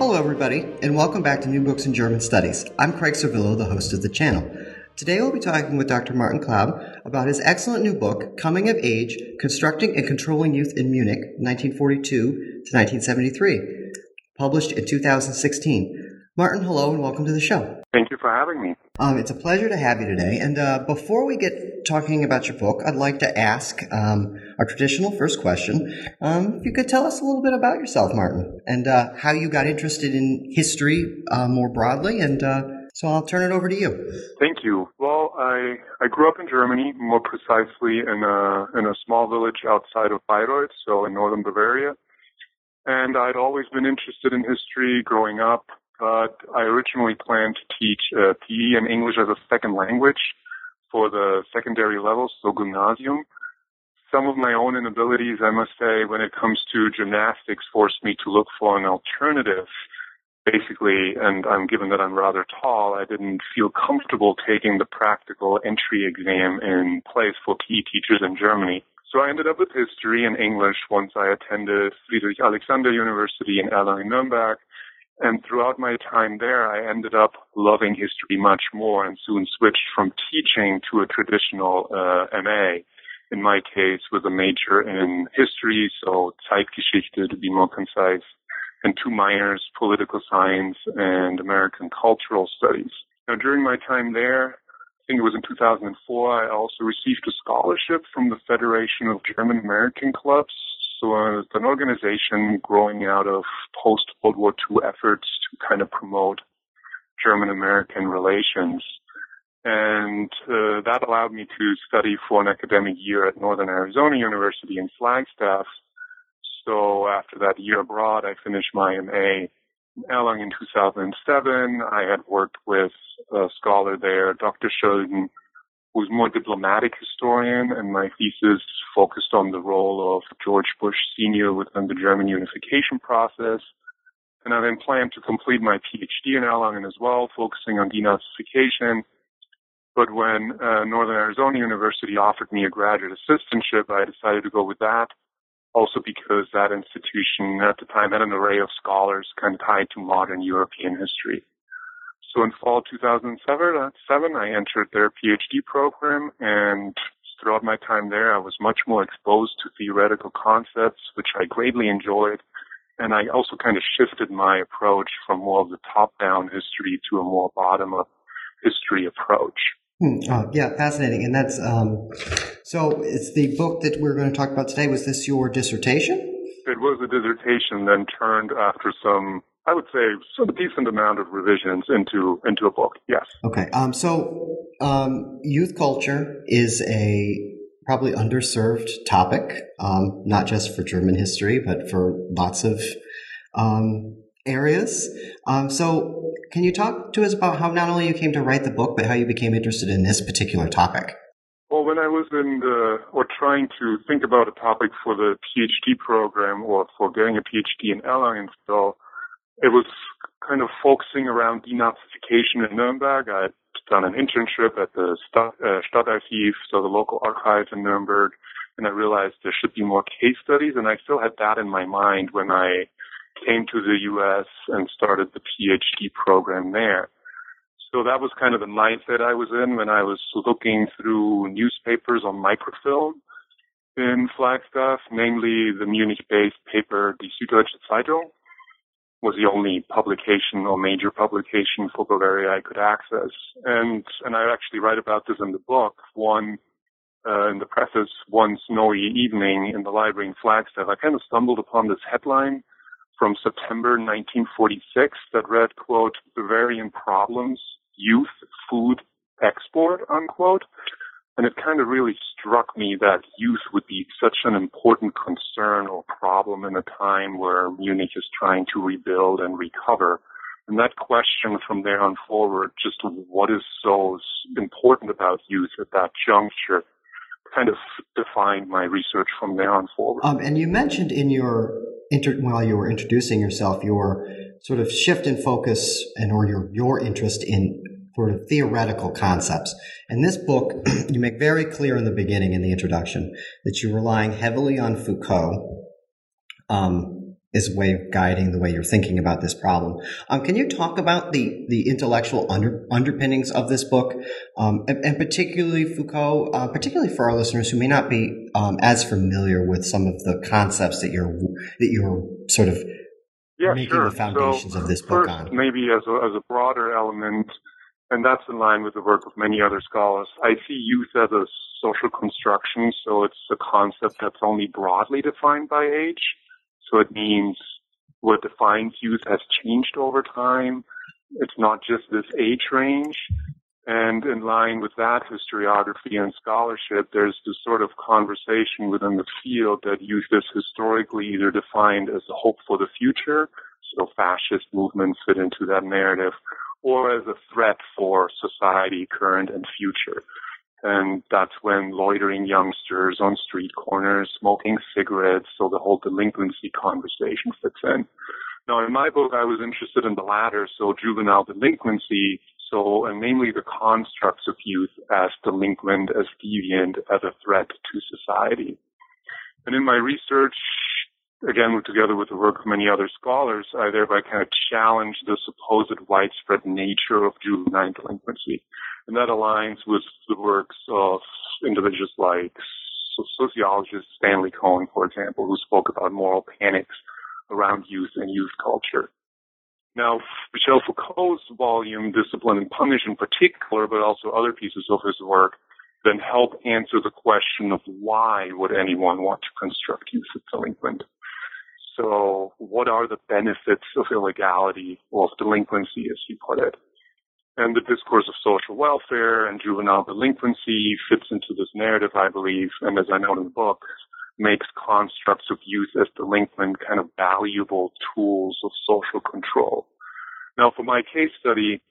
Hello, everybody, and welcome back to New Books in German Studies. I'm Craig Servillo, the host of the channel. Today we'll be talking with Dr. Martin Klaub about his excellent new book, Coming of Age Constructing and Controlling Youth in Munich, 1942 to 1973, published in 2016. Martin, hello, and welcome to the show. Thank you for having me. Um, it's a pleasure to have you today. And uh, before we get talking about your book, I'd like to ask um, our traditional first question. Um, if you could tell us a little bit about yourself, Martin, and uh, how you got interested in history uh, more broadly. And uh, so I'll turn it over to you. Thank you. Well, I I grew up in Germany, more precisely in a in a small village outside of Bayreuth, so in northern Bavaria. And I'd always been interested in history growing up but I originally planned to teach uh, PE and English as a second language for the secondary levels, so gymnasium. Some of my own inabilities, I must say, when it comes to gymnastics, forced me to look for an alternative. Basically, and I'm given that I'm rather tall, I didn't feel comfortable taking the practical entry exam in place for PE teachers in Germany. So I ended up with history and English once I attended Friedrich Alexander University in Erlangen-Nuremberg and throughout my time there, I ended up loving history much more and soon switched from teaching to a traditional uh, MA. In my case, with a major in history, so Zeitgeschichte to be more concise, and two minors, political science and American cultural studies. Now, during my time there, I think it was in 2004, I also received a scholarship from the Federation of German American Clubs so uh, it's an organization growing out of post World War II efforts to kind of promote German American relations. And uh, that allowed me to study for an academic year at Northern Arizona University in Flagstaff. So after that year abroad, I finished my MA in Erlangen in 2007. I had worked with a scholar there, Dr. Schöllgen, who's more diplomatic historian, and my thesis focused on the role of George Bush Sr. within the German unification process. And I then plan to complete my PhD in Erlangen as well, focusing on denazification. But when uh, Northern Arizona University offered me a graduate assistantship, I decided to go with that. Also because that institution at the time had an array of scholars kind of tied to modern European history. So in fall 2007, I entered their PhD program and throughout my time there, I was much more exposed to theoretical concepts, which I greatly enjoyed. And I also kind of shifted my approach from more of the top-down history to a more bottom-up history approach. Hmm. Oh, yeah, fascinating. And that's um, so. It's the book that we're going to talk about today. Was this your dissertation? It was a dissertation, then turned after some I would say some decent amount of revisions into into a book. Yes. Okay. Um, so um, youth culture is a probably underserved topic, um, not just for German history, but for lots of um, areas. Um, so can you talk to us about how not only you came to write the book, but how you became interested in this particular topic? Well, when I was in the, or trying to think about a topic for the PhD program or for getting a PhD in Erlangen, so it was kind of focusing around denazification in Nuremberg. I'd done an internship at the uh, Stadtarchiv, so the local archive in Nuremberg, and I realized there should be more case studies, and I still had that in my mind when I came to the U.S. and started the PhD program there. So that was kind of the mindset I was in when I was looking through newspapers on microfilm in Flagstaff, namely the Munich-based paper Die Süddeutsche Zeitung, was the only publication or major publication for Bavaria I could access. And, and I actually write about this in the book. One, uh, in the preface, one snowy evening in the library in Flagstaff, I kind of stumbled upon this headline from September 1946 that read, quote, Bavarian problems, youth, food, export, unquote. And it kind of really struck me that youth would be such an important concern or problem in a time where Munich is trying to rebuild and recover. And that question from there on forward, just what is so important about youth at that juncture, kind of defined my research from there on forward. Um, and you mentioned in your inter- while you were introducing yourself your sort of shift in focus and or your your interest in sort of theoretical concepts. In this book, you make very clear in the beginning in the introduction that you're relying heavily on Foucault. Um, is a way of guiding the way you're thinking about this problem. Um, can you talk about the the intellectual under, underpinnings of this book, um, and, and, particularly Foucault, uh, particularly for our listeners who may not be um, as familiar with some of the concepts that you're that you're sort of yeah, making sure. the foundations so of this book first, on? Maybe as a, as a broader element, and that's in line with the work of many other scholars. I see youth as a social construction, so it's a concept that's only broadly defined by age so it means what defines youth has changed over time. It's not just this age range. And in line with that historiography and scholarship, there's this sort of conversation within the field that youth is historically either defined as a hope for the future, so fascist movements fit into that narrative, or as a threat for society, current and future. And that's when loitering youngsters on street corners, smoking cigarettes, so the whole delinquency conversation fits in. Now, in my book, I was interested in the latter, so juvenile delinquency, so, and mainly the constructs of youth as delinquent, as deviant, as a threat to society. And in my research, again, together with the work of many other scholars, I thereby kind of challenge the supposed widespread nature of juvenile delinquency. And that aligns with the works of individuals like sociologist Stanley Cohen, for example, who spoke about moral panics around youth and youth culture. Now, Michel Foucault's volume, Discipline and Punish in particular, but also other pieces of his work, then help answer the question of why would anyone want to construct youth as delinquent? So what are the benefits of illegality or of delinquency, as you put it? And the discourse of social welfare and juvenile delinquency fits into this narrative, I believe, and as I note in the book, makes constructs of youth as delinquent kind of valuable tools of social control. Now, for my case study,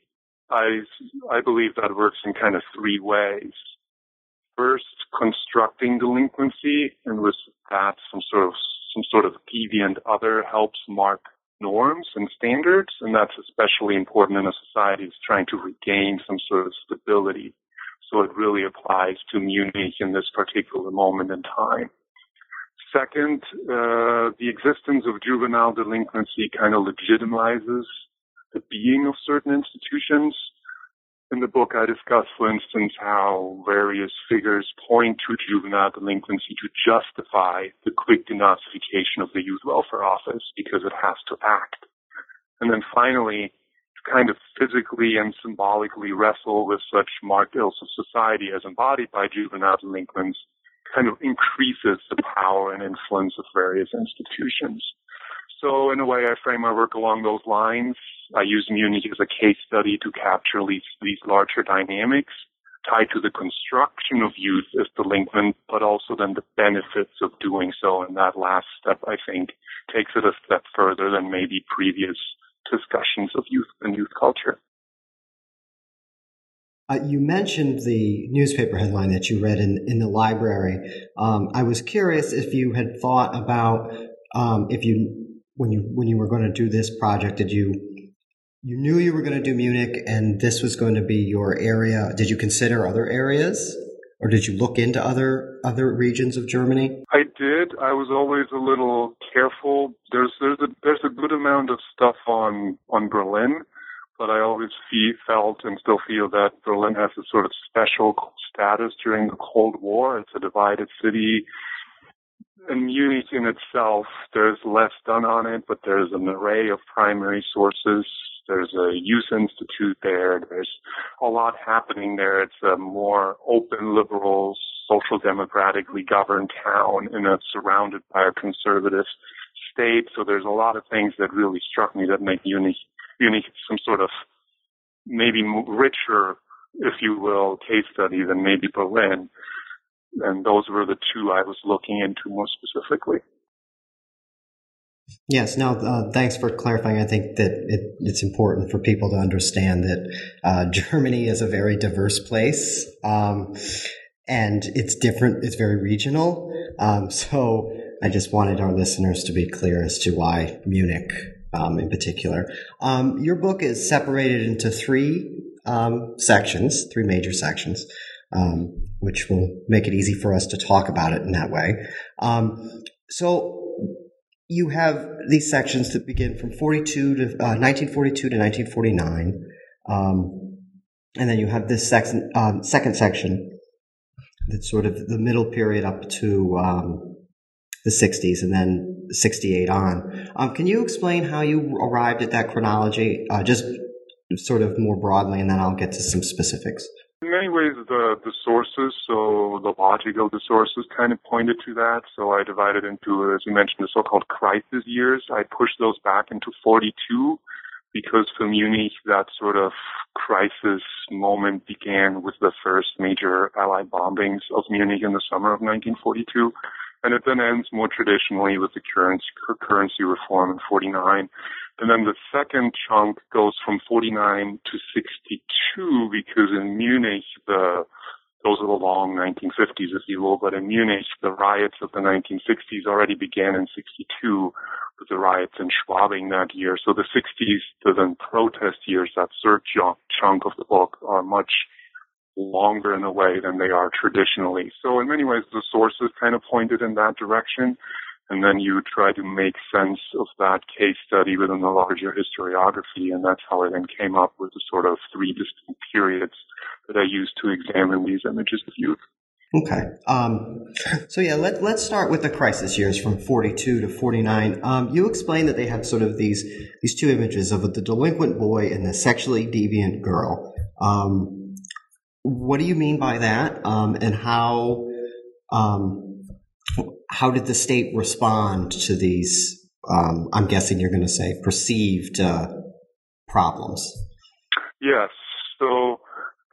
I, I believe that works in kind of three ways. First, constructing delinquency, and with that, some sort of some sort of deviant other helps mark norms and standards, and that's especially important in a society that's trying to regain some sort of stability. So it really applies to Munich in this particular moment in time. Second, uh, the existence of juvenile delinquency kind of legitimizes the being of certain institutions in the book, I discuss, for instance, how various figures point to juvenile delinquency to justify the quick denazification of the Youth Welfare Office because it has to act. And then finally, to kind of physically and symbolically wrestle with such marked ills of society as embodied by juvenile delinquents kind of increases the power and influence of various institutions. So in a way, I frame my work along those lines. I use Munich as a case study to capture these, these larger dynamics tied to the construction of youth as delinquent, but also then the benefits of doing so. And that last step, I think, takes it a step further than maybe previous discussions of youth and youth culture. Uh, you mentioned the newspaper headline that you read in, in the library. Um, I was curious if you had thought about um, if you when you when you were going to do this project, did you you knew you were going to do Munich and this was going to be your area? Did you consider other areas? Or did you look into other other regions of Germany? I did. I was always a little careful. There's there's a there's a good amount of stuff on on Berlin, but I always fee, felt and still feel that Berlin has a sort of special status during the Cold War. It's a divided city in Munich in itself, there's less done on it, but there's an array of primary sources. There's a youth institute there. There's a lot happening there. It's a more open, liberal, social democratically governed town and it's surrounded by a conservative state. So there's a lot of things that really struck me that make Munich, Munich some sort of maybe richer if you will, case study than maybe Berlin. And those were the two I was looking into more specifically. Yes, Now, uh, thanks for clarifying. I think that it, it's important for people to understand that uh, Germany is a very diverse place. Um, and it's different, it's very regional. Um, so I just wanted our listeners to be clear as to why Munich um, in particular. Um, your book is separated into three um, sections, three major sections, um, which will make it easy for us to talk about it in that way. So you have these sections that begin from 42 to uh, 1942 to 1949. Um, and then you have this section, um, second section that's sort of the middle period up to um, the 60s and then 68 on. Um, can you explain how you arrived at that chronology, uh, just sort of more broadly, and then I'll get to some specifics? In many ways, the, the sources, so the logic of the sources kind of pointed to that. So I divided into, as you mentioned, the so-called crisis years. I pushed those back into 42 because for Munich, that sort of crisis moment began with the first major Allied bombings of Munich in the summer of 1942. And it then ends more traditionally with the currency, currency reform in 49. And then the second chunk goes from 49 to 62 because in Munich, the, those are the long 1950s, if you will, but in Munich, the riots of the 1960s already began in 62 with the riots in Schwabing that year. So the 60s to then protest years, that third chunk of the book, are much longer in a way than they are traditionally. So in many ways, the sources kind of pointed in that direction and then you try to make sense of that case study within the larger historiography, and that's how I then came up with the sort of three distinct periods that I used to examine these images of youth. Okay. Um, so yeah, let, let's start with the crisis years from 42 to 49. Um, you explained that they had sort of these, these two images of the delinquent boy and the sexually deviant girl. Um, what do you mean by that? Um, and how, um, how did the state respond to these? Um, I'm guessing you're going to say perceived uh, problems. Yes. So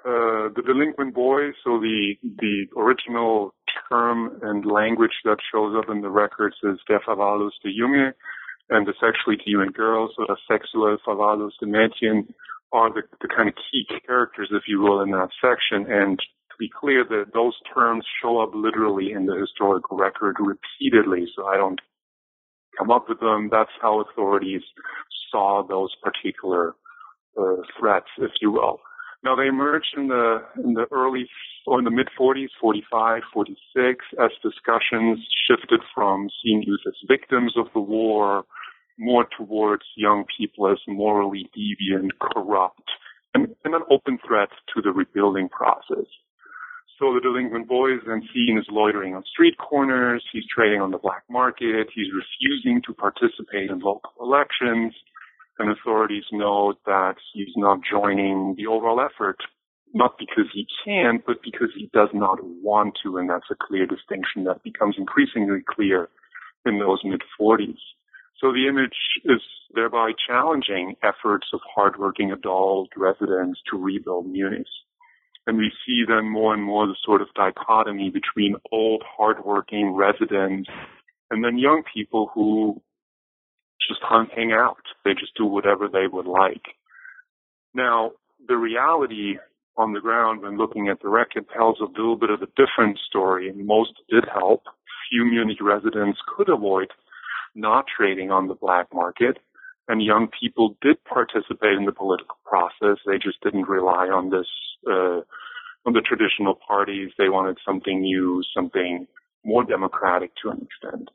uh, the delinquent boy. So the the original term and language that shows up in the records is der verwahrloste Junge, and the sexually deviant girls, or the sexual sexuell verwahrloste Mädchen, are the, the kind of key characters, if you will, in that section. And to be clear that those terms show up literally in the historical record repeatedly, so I don't come up with them. That's how authorities saw those particular uh, threats, if you will. Now they emerged in the in the early or in the mid 40s, 45, 46, as discussions shifted from seeing youth as victims of the war more towards young people as morally deviant, corrupt, and, and an open threat to the rebuilding process. So the delinquent boy is then seen as loitering on street corners. He's trading on the black market. He's refusing to participate in local elections. And authorities know that he's not joining the overall effort, not because he can't, but because he does not want to. And that's a clear distinction that becomes increasingly clear in those mid 40s. So the image is thereby challenging efforts of hardworking adult residents to rebuild Munich. And we see then more and more the sort of dichotomy between old, hardworking residents and then young people who just hang out. They just do whatever they would like. Now, the reality on the ground when looking at the record tells a little bit of a different story, most did help. Few Munich residents could avoid not trading on the black market, and young people did participate in the political process. They just didn't rely on this uh, on the traditional parties. They wanted something new, something more democratic to an extent.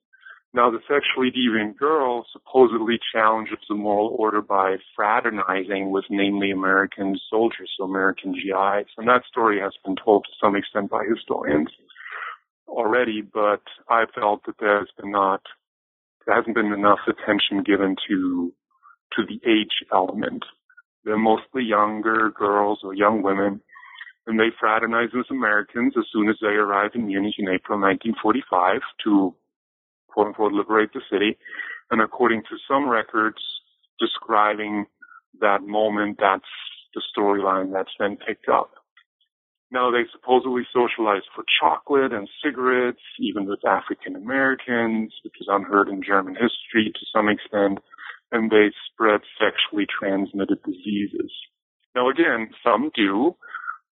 Now, the sexually deviant girl supposedly challenges the moral order by fraternizing with namely American soldiers, so American GIs. And that story has been told to some extent by historians already, but I felt that there's been not, there hasn't been enough attention given to, to the age element. They're mostly younger girls or young women and they fraternize with Americans as soon as they arrive in Munich in April 1945 to quote unquote liberate the city. And according to some records describing that moment, that's the storyline that's then picked up. Now they supposedly socialized for chocolate and cigarettes, even with African Americans, which is unheard in German history to some extent, and they spread sexually transmitted diseases. Now again, some do,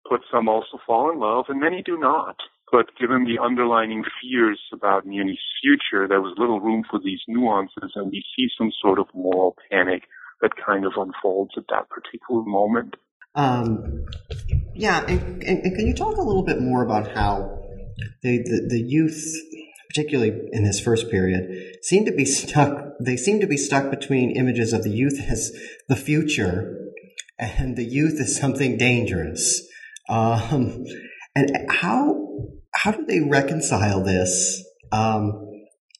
but some also fall in love, and many do not. But given the underlying fears about Munich's future, there was little room for these nuances, and we see some sort of moral panic that kind of unfolds at that particular moment. Um, yeah, and, and, and, can you talk a little bit more about how the, the, the youth, particularly in this first period, seem to be stuck? They seem to be stuck between images of the youth as the future and the youth as something dangerous. Um, and how how do they reconcile this? Um,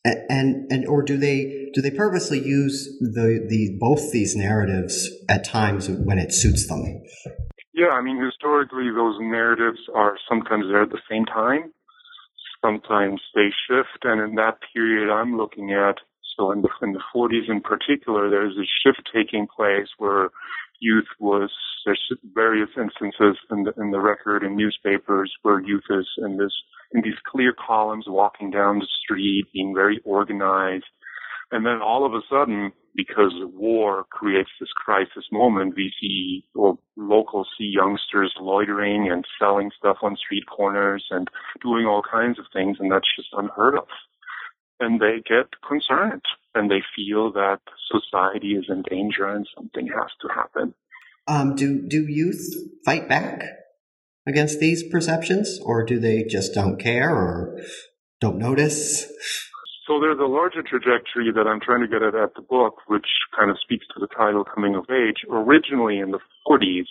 and and or do they do they purposely use the the both these narratives at times when it suits them? Yeah, I mean historically those narratives are sometimes there at the same time, sometimes they shift, and in that period I'm looking at, so in the in the 40s in particular, there's a shift taking place where youth was there's various instances in the in the record in newspapers where youth is in this in these clear columns walking down the street, being very organized. And then all of a sudden, because war creates this crisis moment, we see or locals see youngsters loitering and selling stuff on street corners and doing all kinds of things, and that's just unheard of. And they get concerned and they feel that society is in danger and something has to happen. Um, do do youth fight back against these perceptions, or do they just don't care or don't notice? So there's a larger trajectory that I'm trying to get at at the book, which kind of speaks to the title Coming of Age. Originally in the 40s,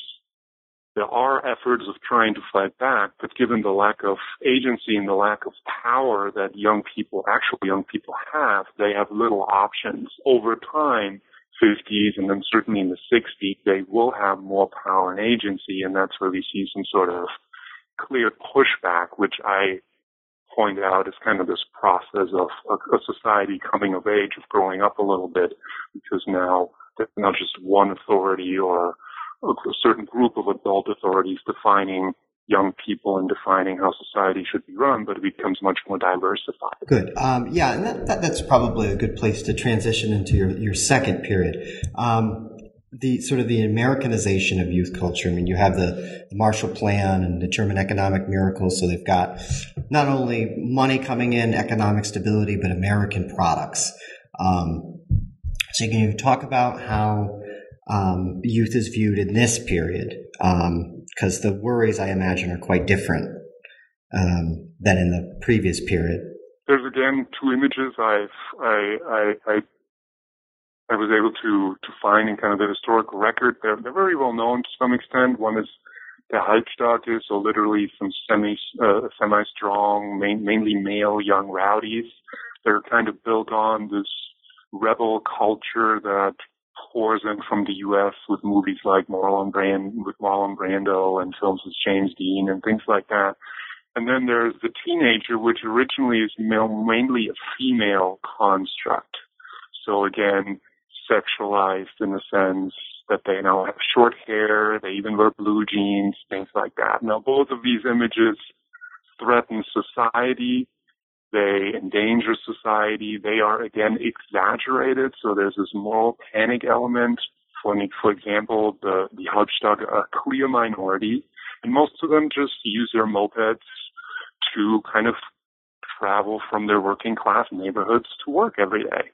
there are efforts of trying to fight back, but given the lack of agency and the lack of power that young people, actual young people have, they have little options. Over time, 50s and then certainly in the 60s, they will have more power and agency, and that's where we see some sort of clear pushback, which I point out is kind of this process of a, a society coming of age, of growing up a little bit, because now there's not just one authority or a certain group of adult authorities defining young people and defining how society should be run, but it becomes much more diversified. Good. Um, yeah, and that, that, that's probably a good place to transition into your, your second period. Um, the sort of the Americanization of youth culture. I mean, you have the, the, Marshall Plan and the German economic miracles. So they've got not only money coming in, economic stability, but American products. Um, so can you talk about how um, youth is viewed in this period? Because um, the worries, I imagine, are quite different um, than in the previous period. There's again two images I've I I, I I was able to to find in kind of the historical record. They're they're very well known to some extent. One is the Halbstarke, so literally some semi uh, semi strong, main, mainly male young rowdies. They're kind of built on this rebel culture that pours in from the U.S. with movies like Marlon Brand with Marlon Brando and films with James Dean and things like that. And then there's the teenager, which originally is male, mainly a female construct. So again, sexualized in the sense that they now have short hair, they even wear blue jeans, things like that. Now, both of these images threaten society. They endanger society. They are again exaggerated. So there's this moral panic element. For, for example, the, the Halbstarke are a clear minority and most of them just use their mopeds to kind of travel from their working class neighborhoods to work every day.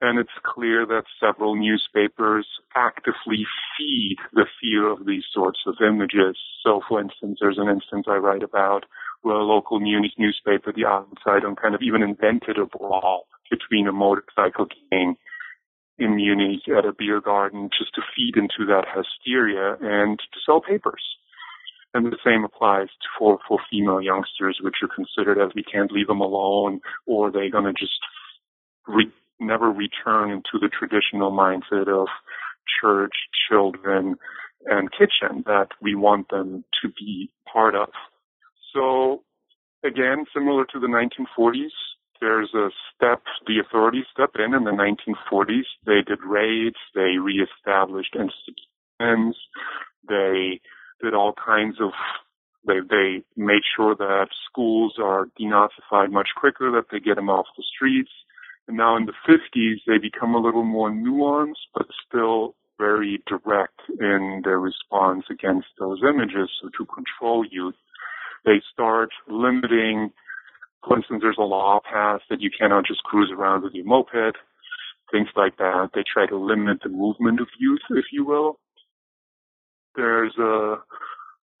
And it's clear that several newspapers actively feed the fear of these sorts of images. So, for instance, there's an instance I write about where a local Munich newspaper, the Abendzeitung, kind of even invented a brawl between a motorcycle gang in Munich at a beer garden just to feed into that hysteria and to sell papers. And the same applies for, for female youngsters, which are considered as we can't leave them alone, or they're going to just re- never return into the traditional mindset of church, children, and kitchen that we want them to be part of. So again, similar to the 1940s, there's a step, the authorities step in in the 1940s. They did raids, they reestablished institutions, they did all kinds of They, they made sure that schools are denazified much quicker, that they get them off the streets. And now in the 50s, they become a little more nuanced, but still very direct in their response against those images. So to control youth, they start limiting, for instance, there's a law passed that you cannot just cruise around with your moped, things like that. They try to limit the movement of youth, if you will. There's a,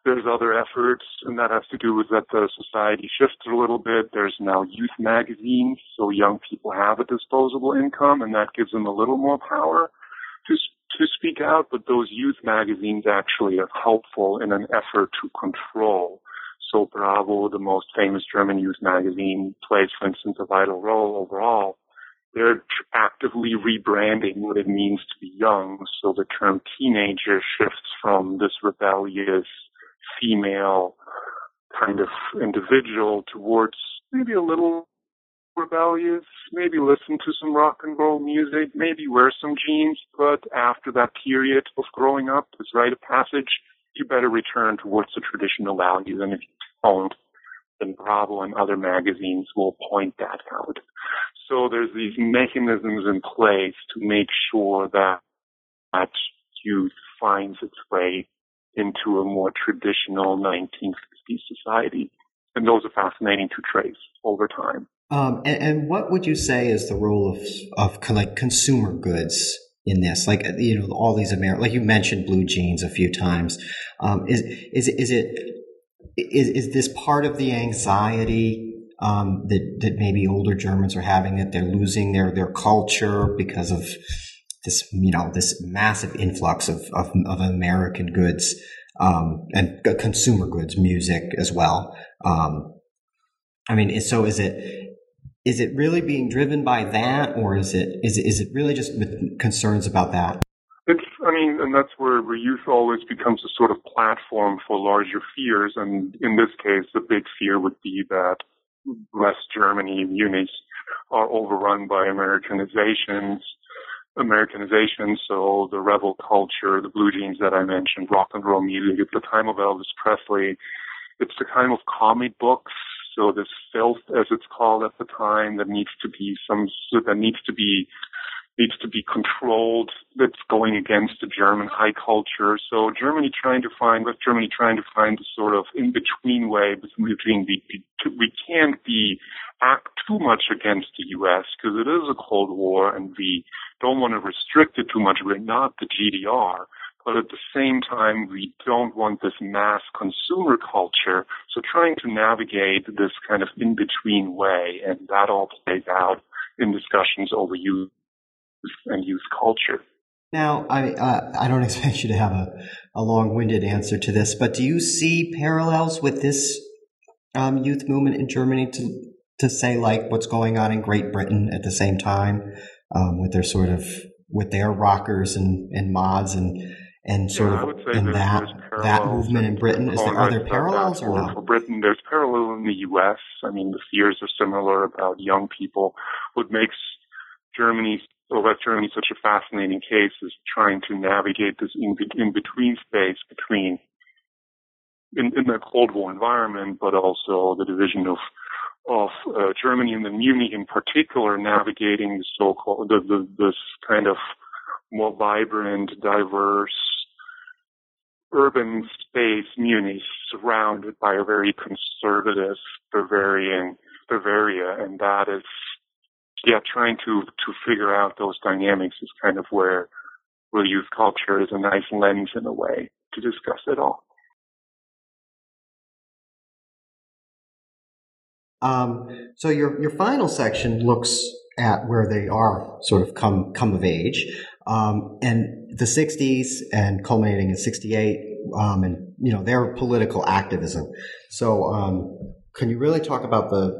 there's other efforts, and that has to do with that the society shifts a little bit. There's now youth magazines, so young people have a disposable income, and that gives them a little more power to to speak out. But those youth magazines actually are helpful in an effort to control. So Bravo, the most famous German youth magazine, plays, for instance, a vital role overall. They're actively rebranding what it means to be young. So the term teenager shifts from this rebellious female kind of individual towards maybe a little rebellious, maybe listen to some rock and roll music, maybe wear some jeans, but after that period of growing up, this rite of passage, you better return towards the traditional values. And if you don't, then Bravo and other magazines will point that out. So there's these mechanisms in place to make sure that that youth finds its way into a more traditional 1950s society. And those are fascinating to trace over time. Um, and, and, what would you say is the role of, of like consumer goods in this? Like, you know, all these American, like you mentioned blue jeans a few times. Um, is, is, is it, is, is this part of the anxiety um, that, that maybe older Germans are having that they're losing their, their culture because of this, you know, this massive influx of, of, of American goods, um, and consumer goods, music as well. Um, I mean, so is it, is it really being driven by that or is it, is it, is it really just with concerns about that? It's, I mean, and that's where, where youth always becomes a sort of platform for larger fears. And in this case, the big fear would be that West Germany, Munich, are overrun by Americanizations Americanization, so the rebel culture, the blue jeans that I mentioned, rock and roll music. At the time of Elvis Presley, it's the kind of comic books, so this filth, as it's called at the time, that needs to be some that needs to be needs to be controlled. That's going against the German high culture. So Germany trying to find West Germany trying to find the sort of in between way between the we can't be act too much against the U.S. because it is a Cold War and we don't want to restrict it too much. We're not the GDR. But at the same time, we don't want this mass consumer culture. So trying to navigate this kind of in-between way, and that all plays out in discussions over youth and youth culture. Now, I uh, I don't expect you to have a, a long-winded answer to this, but do you see parallels with this um, youth movement in Germany to to say like what's going on in Great Britain at the same time um, with their sort of with their rockers and, and mods and and sort yeah, of in that that movement in Britain. Is there other parallels or no? For Britain, there's parallel in the U.S. I mean, the fears are similar about young people. What makes Germany or West Germany such a fascinating case is trying to navigate this in, in between space between in, in the Cold War environment, but also the division of of uh, Germany and the Munich in particular navigating the so-called the, the, this kind of more vibrant, diverse urban space, Munich, surrounded by a very conservative Bavarian Bavaria, and that is yeah, trying to to figure out those dynamics is kind of where where youth culture is a nice lens in a way to discuss it all. Um, so your your final section looks at where they are sort of come come of age, um, and the '60s and culminating in '68, um, and you know their political activism. So, um, can you really talk about the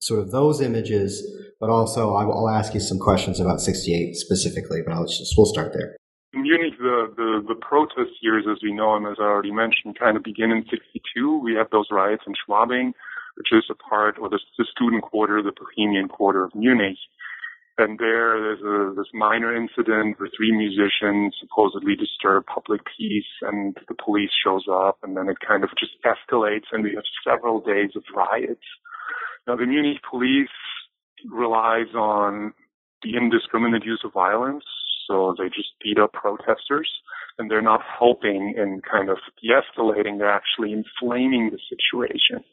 sort of those images? But also, I'll ask you some questions about '68 specifically. But I'll just we'll start there. In Munich, the, the, the protest years, as we know them, as I already mentioned, kind of begin in 62. We have those riots in Schwabing which is a part, or the, the student quarter, the Bohemian quarter of Munich. And there, there's a, this minor incident where three musicians supposedly disturb public peace, and the police shows up, and then it kind of just escalates, and we have several days of riots. Now, the Munich police relies on the indiscriminate use of violence, so they just beat up protesters, and they're not helping in kind of de-escalating; they're actually inflaming the situation.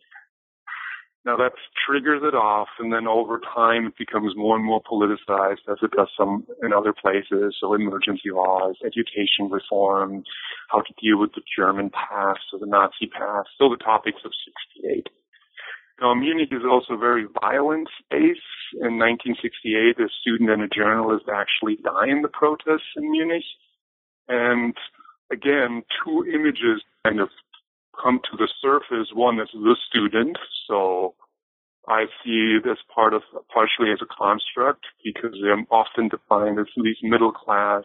Now that triggers it off, and then over time it becomes more and more politicized, as it does some in other places. So emergency laws, education reform, how to deal with the German past or the Nazi past, still the topics of 68. Now Munich is also a very violent space. In 1968, a student and a journalist actually die in the protests in Munich. And again, two images kind of come to the surface. One is the student, so I see this part of partially as a construct because they're often defined as these middle class,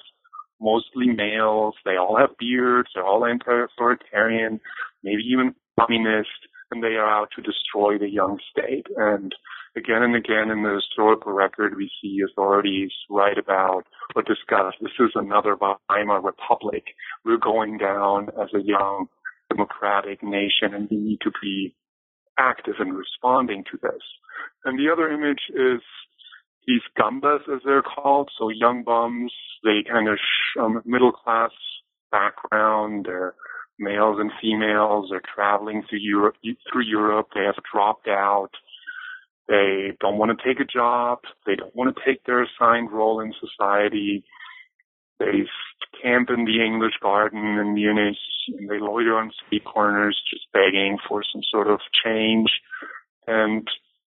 mostly males. They all have beards. They're all anti-authoritarian, maybe even communist, and they are out to destroy the young state. And again and again in the historical record, we see authorities write about or discuss this is another Weimar Republic. We're going down as a young democratic nation and we need to be active in responding to this. And the other image is these Gammler, as they're called, so young bums. They kind of sh- um, middle class background. They're males and females. They're traveling through Europe. Through Europe, they have dropped out. They don't want to take a job. They don't want to take their assigned role in society. They camp in the English Garden in Munich, and they loiter on street corners just begging for some sort of change. And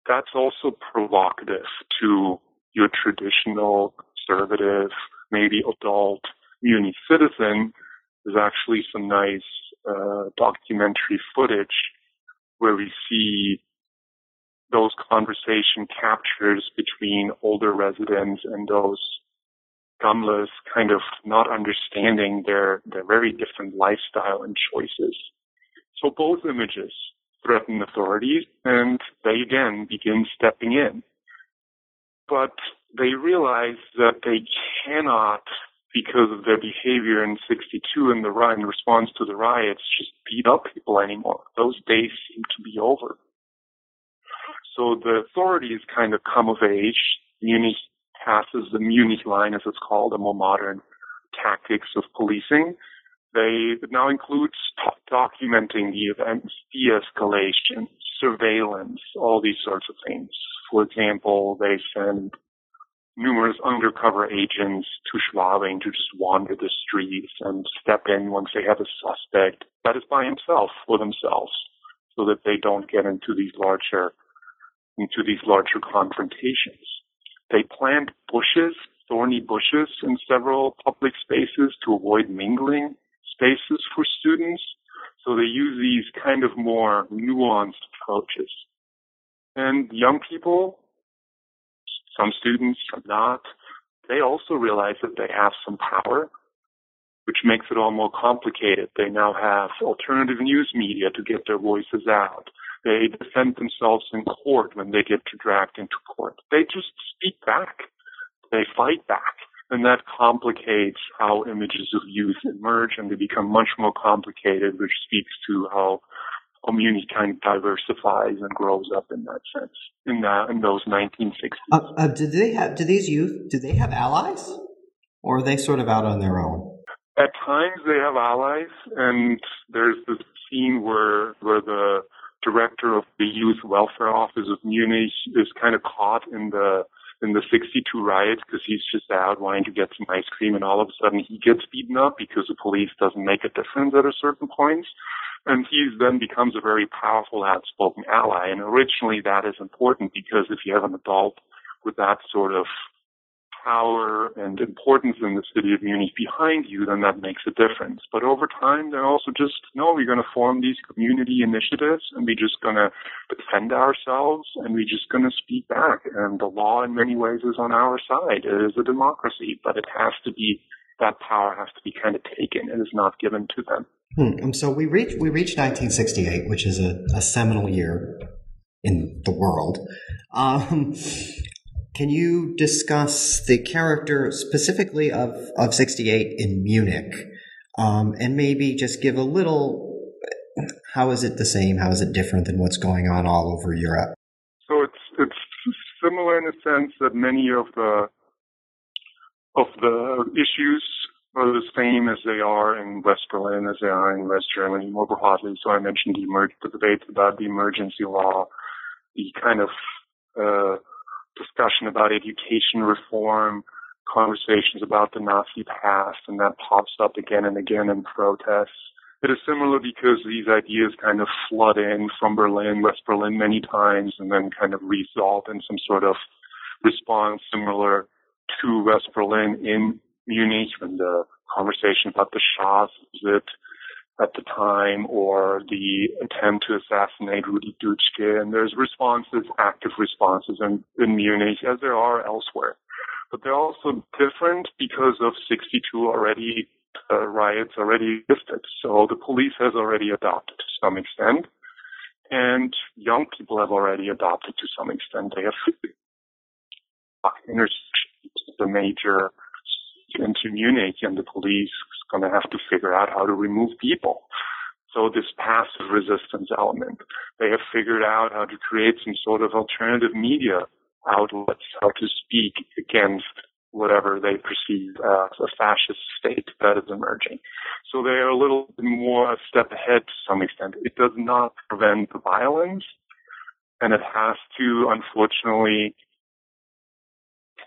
that's also provocative to your traditional conservative, maybe adult Munich citizen. There's actually some nice uh, documentary footage where we see those conversation captures between older residents and those Gammler kind of not understanding their, their very different lifestyle and choices. So both images threaten authorities and they again begin stepping in. But they realize that they cannot, because of their behavior in 62 and the in response to the riots, just beat up people anymore. Those days seem to be over. So the authorities kind of come of age. Munich passes the Munich line, as it's called, a more modern tactics of policing. They now includes documenting the events, de-escalation, surveillance, all these sorts of things. For example, they send numerous undercover agents to Schwabing to just wander the streets and step in once they have a suspect that is by himself or themselves so that they don't get into these larger into these larger confrontations. They plant bushes, thorny bushes in several public spaces to avoid mingling spaces for students. So they use these kind of more nuanced approaches. And young people, some students, some not, they also realize that they have some power, which makes it all more complicated. They now have alternative news media to get their voices out. They defend themselves in court when they get dragged into court. They just speak back. They fight back. And that complicates how images of youth emerge and they become much more complicated, which speaks to how community kind of diversifies and grows up in that sense in that in those 1960s. Uh, uh, do they have? Do these youth? Do they have allies, or are they sort of out on their own? At times they have allies, and there's this scene where where the director of the Youth Welfare Office of Munich is kind of caught in the in the 62 riots because he's just out wanting to get some ice cream and all of a sudden he gets beaten up because the police doesn't make a difference at a certain point. And he then becomes a very powerful, outspoken ally. And originally that is important because if you have an adult with that sort of power and importance in the city of Munich behind you, then that makes a difference. But over time, they're also just, no, we're going to form these community initiatives and we're just going to defend ourselves and we're just going to speak back. And the law in many ways is on our side. It is a democracy, but it has to be, that power has to be kind of taken. and It is not given to them. Hmm. So we reach, we reach 1968, which is a, a seminal year in the world. Um, can you discuss the character specifically of, of 68 in Munich? Um, and maybe just give a little how is it the same? How is it different than what's going on all over Europe? So it's it's similar in the sense that many of the of the issues are the same as they are in West Berlin, as they are in West Germany more broadly. So I mentioned the, emer- the debates about the emergency law, the kind of uh, discussion about education reform, conversations about the Nazi past, and that pops up again and again in protests. It is similar because these ideas kind of flood in from Berlin, West Berlin many times, and then kind of result in some sort of response similar to West Berlin in Munich when the conversation about the Shah's visit at the time or the attempt to assassinate Rudi Dutschke. And there's responses, active responses in, in Munich as there are elsewhere. But they're also different because of 62 already uh, riots already existed. So the police has already adopted to some extent. And young people have already adopted to some extent. They have the major into Munich and the police is going to have to figure out how to remove people. So this passive resistance element, they have figured out how to create some sort of alternative media outlets, how to speak against whatever they perceive as a fascist state that is emerging. So they are a little more a step ahead to some extent. It does not prevent the violence, and it has to, unfortunately,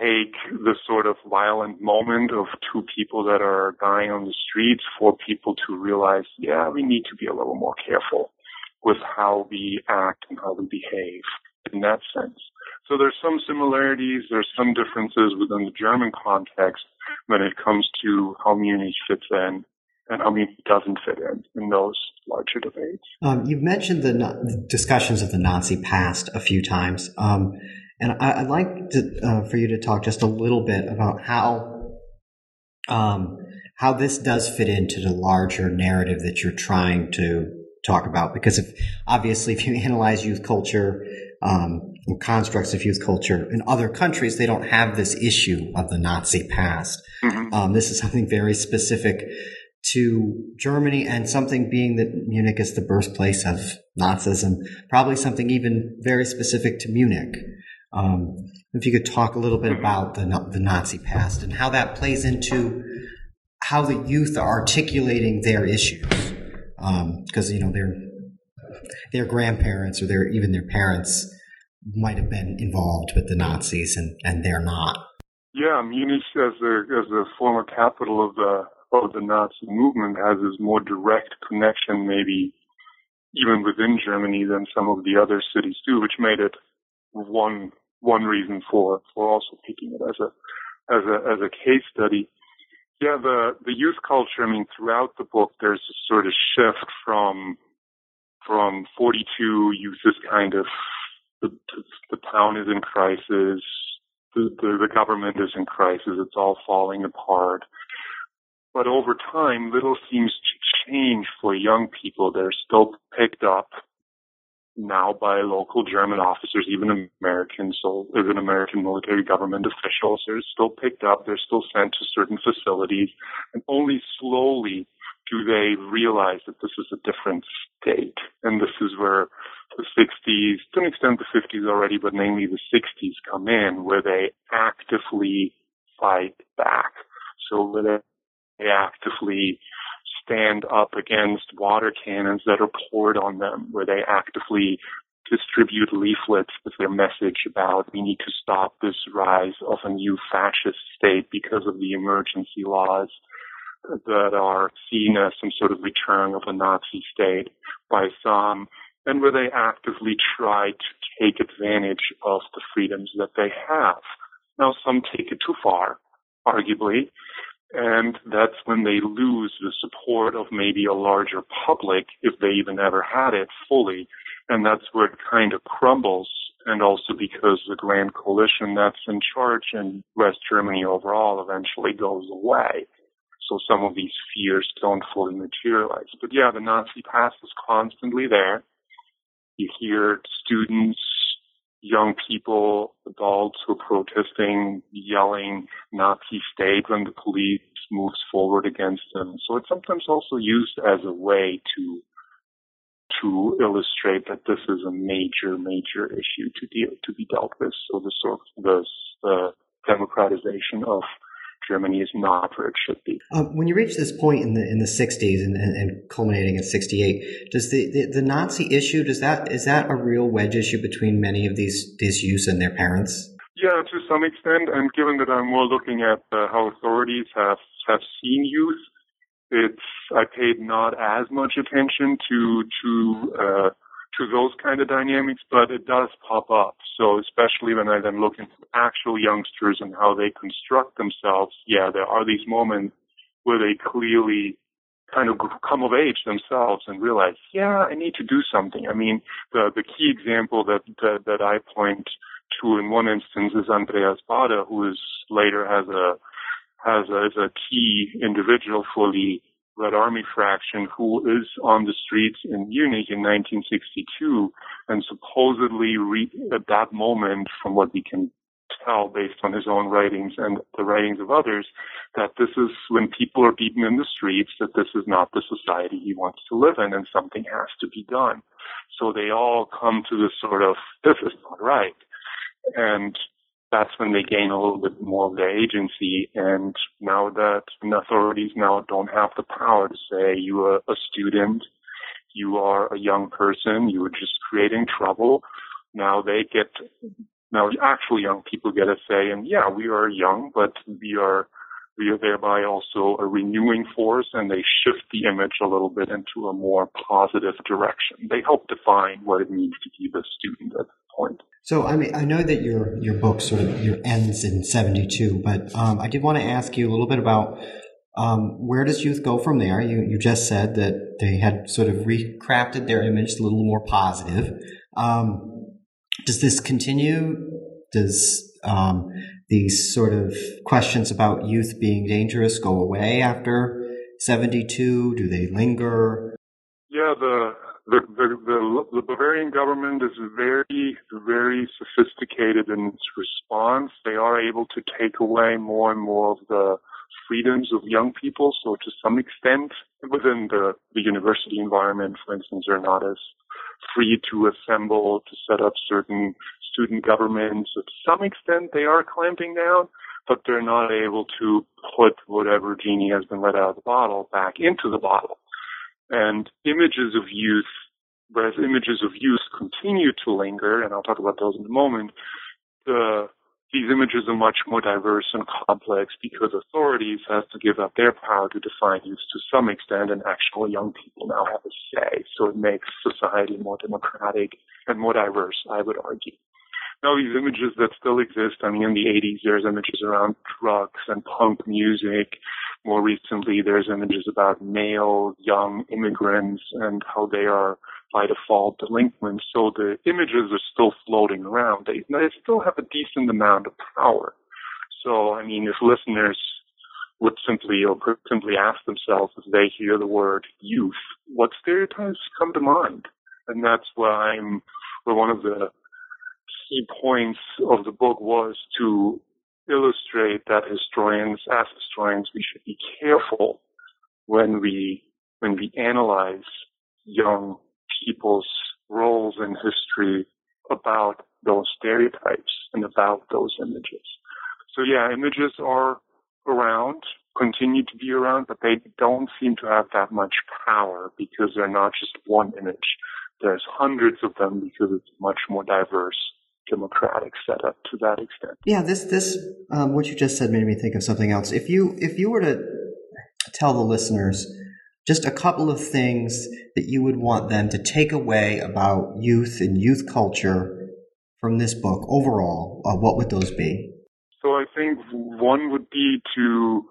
take the sort of violent moment of two people that are dying on the streets for people to realize, yeah, we need to be a little more careful with how we act and how we behave in that sense. So there's some similarities, there's some differences within the German context when it comes to how Munich fits in and how Munich doesn't fit in in those larger debates. Um, you've mentioned the discussions of the Nazi past a few times. Um, and I, would like to, uh, for you to talk just a little bit about how um, how this does fit into the larger narrative that you're trying to talk about. Because if obviously, if you analyze youth culture, um, constructs of youth culture in other countries, they don't have this issue of the Nazi past. Mm-hmm. Um, this is something very specific to Germany and something being that Munich is the birthplace of Nazism, probably something even very specific to Munich. Um, if you could talk a little bit about the, the Nazi past and how that plays into how the youth are articulating their issues, because um, you know their their grandparents or their even their parents might have been involved with the Nazis and, and they're not. Yeah, Munich as the as the former capital of the of the Nazi movement has this more direct connection, maybe even within Germany than some of the other cities do, which made it one one reason for for also picking it as a as a as a case study. Yeah, the the youth culture. I mean, throughout the book, there's a sort of shift from from 42 youth is kind of the, the town is in crisis, the, the the government is in crisis, it's all falling apart. But over time, little seems to change for young people. They're still picked up now by local German officers, even Americans, so even American military government officials. They're still picked up. They're still sent to certain facilities, and only slowly do they realize that this is a different state. And this is where the 60s, to an extent the 50s already, but mainly the 60s come in, where they actively fight back. So where they actively stand up against water cannons that are poured on them, where they actively distribute leaflets with their message about we need to stop this rise of a new fascist state because of the emergency laws that are seen as some sort of return of a Nazi state by some, and where they actively try to take advantage of the freedoms that they have. Now, some take it too far, arguably, and that's when they lose the support of maybe a larger public, if they even ever had it fully. And that's where it kind of crumbles. And also because the Grand Coalition that's in charge in West Germany overall eventually goes away. So some of these fears don't fully materialize. But yeah, the Nazi past is constantly there. You hear students young people, adults who are protesting, yelling Nazi state when the police moves forward against them. So it's sometimes also used as a way to to illustrate that this is a major, major issue to deal to be dealt with. So the sort of the democratization of Germany is not where it should be. Um, when you reach this point in the in the 60s and, and, and culminating in 68, does the, the, the, Nazi issue does that is that a real wedge issue between many of these these youths and their parents? Yeah, to some extent. And given that I'm more looking at uh, how authorities have have seen youth, it's I paid not as much attention to to uh, to those kind of dynamics, but it does pop up. So especially when I then look into actual youngsters and how they construct themselves, yeah, there are these moments where they clearly kind of come of age themselves and realize, yeah, I need to do something. I mean, the the key example that that, that I point to in one instance is Andreas Baader, who is later has a has a, as a key individual for the Red Army fraction who is on the streets in Munich in 1962 and supposedly re- at that moment, from what we can tell based on his own writings and the writings of others, that this is when people are beaten in the streets, that this is not the society he wants to live in and something has to be done. So they all come to this sort of, this is not right. And that's when they gain a little bit more of their agency. And now that the authorities now don't have the power to say you are a student, you are a young person, you are just creating trouble. Now they get, now actual young people get a say. And yeah, we are young, but we are, we are thereby also a renewing force and they shift the image a little bit into a more positive direction. They help define what it means to be the student at this point. So I mean, I know that your your book sort of your ends in seventy two, but um, I did want to ask you a little bit about um, where does youth go from there. You you just said that they had sort of recrafted their image a little more positive. Um, does this continue? Does um, these sort of questions about youth being dangerous go away after seventy two? Do they linger? Yeah, the the, the, the, the Bavarian government is very, very sophisticated in its response. They are able to take away more and more of the freedoms of young people. So to some extent, within the, the university environment, for instance, they're not as free to assemble, to set up certain student governments. To some extent, they are clamping down, but they're not able to put whatever genie has been let out of the bottle back into the bottle. And images of youth, whereas images of youth continue to linger, and I'll talk about those in a moment, the, these images are much more diverse and complex because authorities have to give up their power to define youth to some extent, and actual young people now have a say. So it makes society more democratic and more diverse, I would argue. Now, these images that still exist, I mean, in the 80s, there's images around drugs and punk music more recently, there's images about male young immigrants and how they are by default delinquents. So the images are still floating around. They, they still have a decent amount of power. So, I mean, if listeners would simply or could simply ask themselves if they hear the word youth, what stereotypes come to mind? And that's why I'm, where one of the key points of the book was to illustrate that historians, as historians, we should be careful when we when we analyze young people's roles in history about those stereotypes and about those images. So yeah, images are around, continue to be around, but they don't seem to have that much power because they're not just one image. There's hundreds of them because it's much more diverse democratic setup to that extent. Yeah, this this um, what you just said made me think of something else. If you if you were to tell the listeners just a couple of things that you would want them to take away about youth and youth culture from this book overall, uh, what would those be? So I think one would be to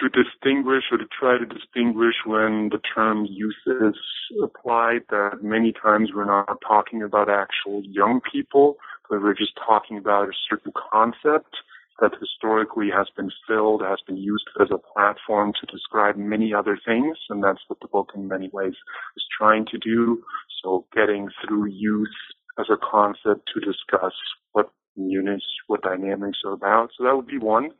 to distinguish or to try to distinguish when the term youth is applied that many times we're not talking about actual young people, but we're just talking about a certain concept that historically has been filled, has been used as a platform to describe many other things, and that's what the book in many ways is trying to do. So getting through youth as a concept to discuss what units, what dynamics are about. So that would be one.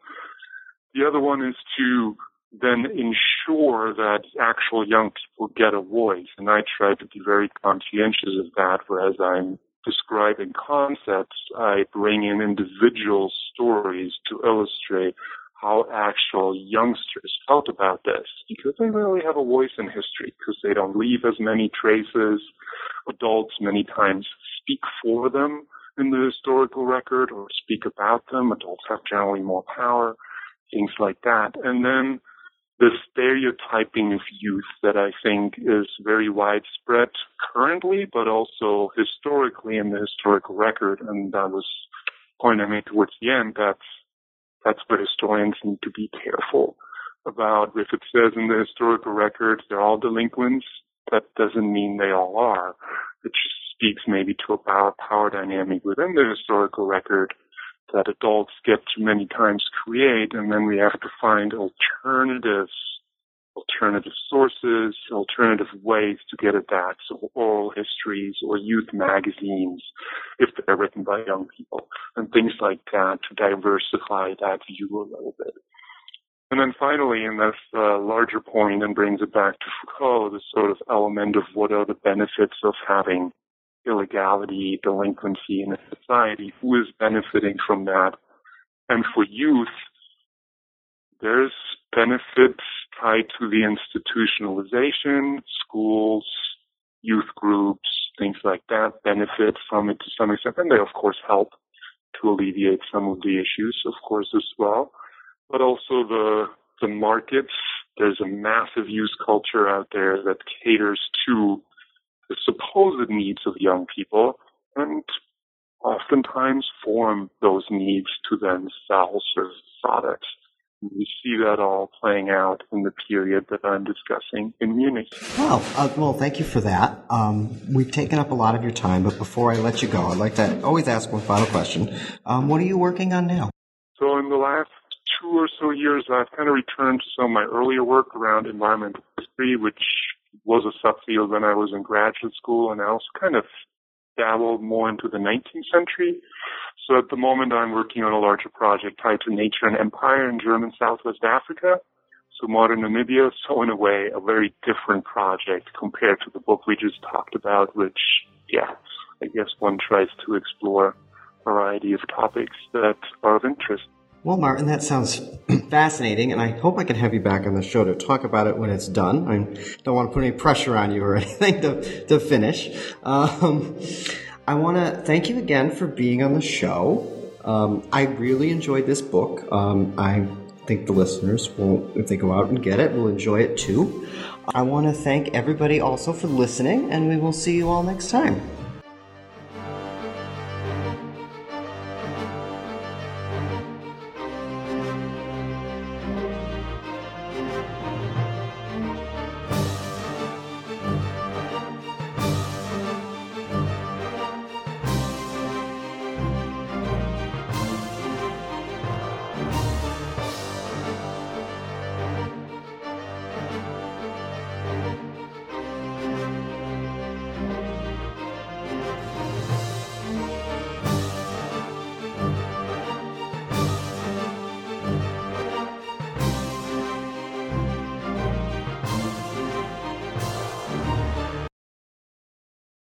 The other one is to then ensure that actual young people get a voice. And I try to be very conscientious of that, whereas I'm describing concepts, I bring in individual stories to illustrate how actual youngsters felt about this because they really have a voice in history because they don't leave as many traces. Adults many times speak for them in the historical record or speak about them. Adults have generally more power, things like that. And then the stereotyping of youth that I think is very widespread currently, but also historically in the historical record. And that was the point I made towards the end. That's, that's where historians need to be careful about if it says in the historical record they're all delinquents, that doesn't mean they all are. It just speaks maybe to a power, power dynamic within the historical record that adults get to many times create, and then we have to find alternatives, alternative sources, alternative ways to get at that. So oral histories or youth magazines, if they're written by young people, and things like that to diversify that view a little bit. And then finally, and that's the larger point and brings it back to Foucault, the sort of element of what are the benefits of having illegality, delinquency in a society, who is benefiting from that? And for youth, there's benefits tied to the institutionalization, schools, youth groups, things like that benefit from it to some extent. And they, of course, help to alleviate some of the issues, of course, as well. But also the, the markets. There's a massive youth culture out there that caters to the supposed needs of young people and oftentimes form those needs to then sell certain products. We see that all playing out in the period that I'm discussing in Munich. Well, uh, well, thank you for that. Um, we've taken up a lot of your time, but before I let you go, I'd like to always ask one final question. Um, what are you working on now? So, in the last two or so years, I've kind of returned to some of my earlier work around environmental history, which was a subfield when I was in graduate school, and I also kind of dabbled more into the 19th century. So at the moment, I'm working on a larger project tied to nature and empire in German Southwest Africa, so modern Namibia. So in a way, a very different project compared to the book we just talked about, which, yeah, I guess one tries to explore a variety of topics that are of interest. Well, Martin, that sounds fascinating, and I hope I can have you back on the show to talk about it when it's done. I don't want to put any pressure on you or anything to, to finish. Um, I want to thank you again for being on the show. Um, I really enjoyed this book. Um, I think the listeners will, if they go out and get it, will enjoy it too. I want to thank everybody also for listening, and we will see you all next time.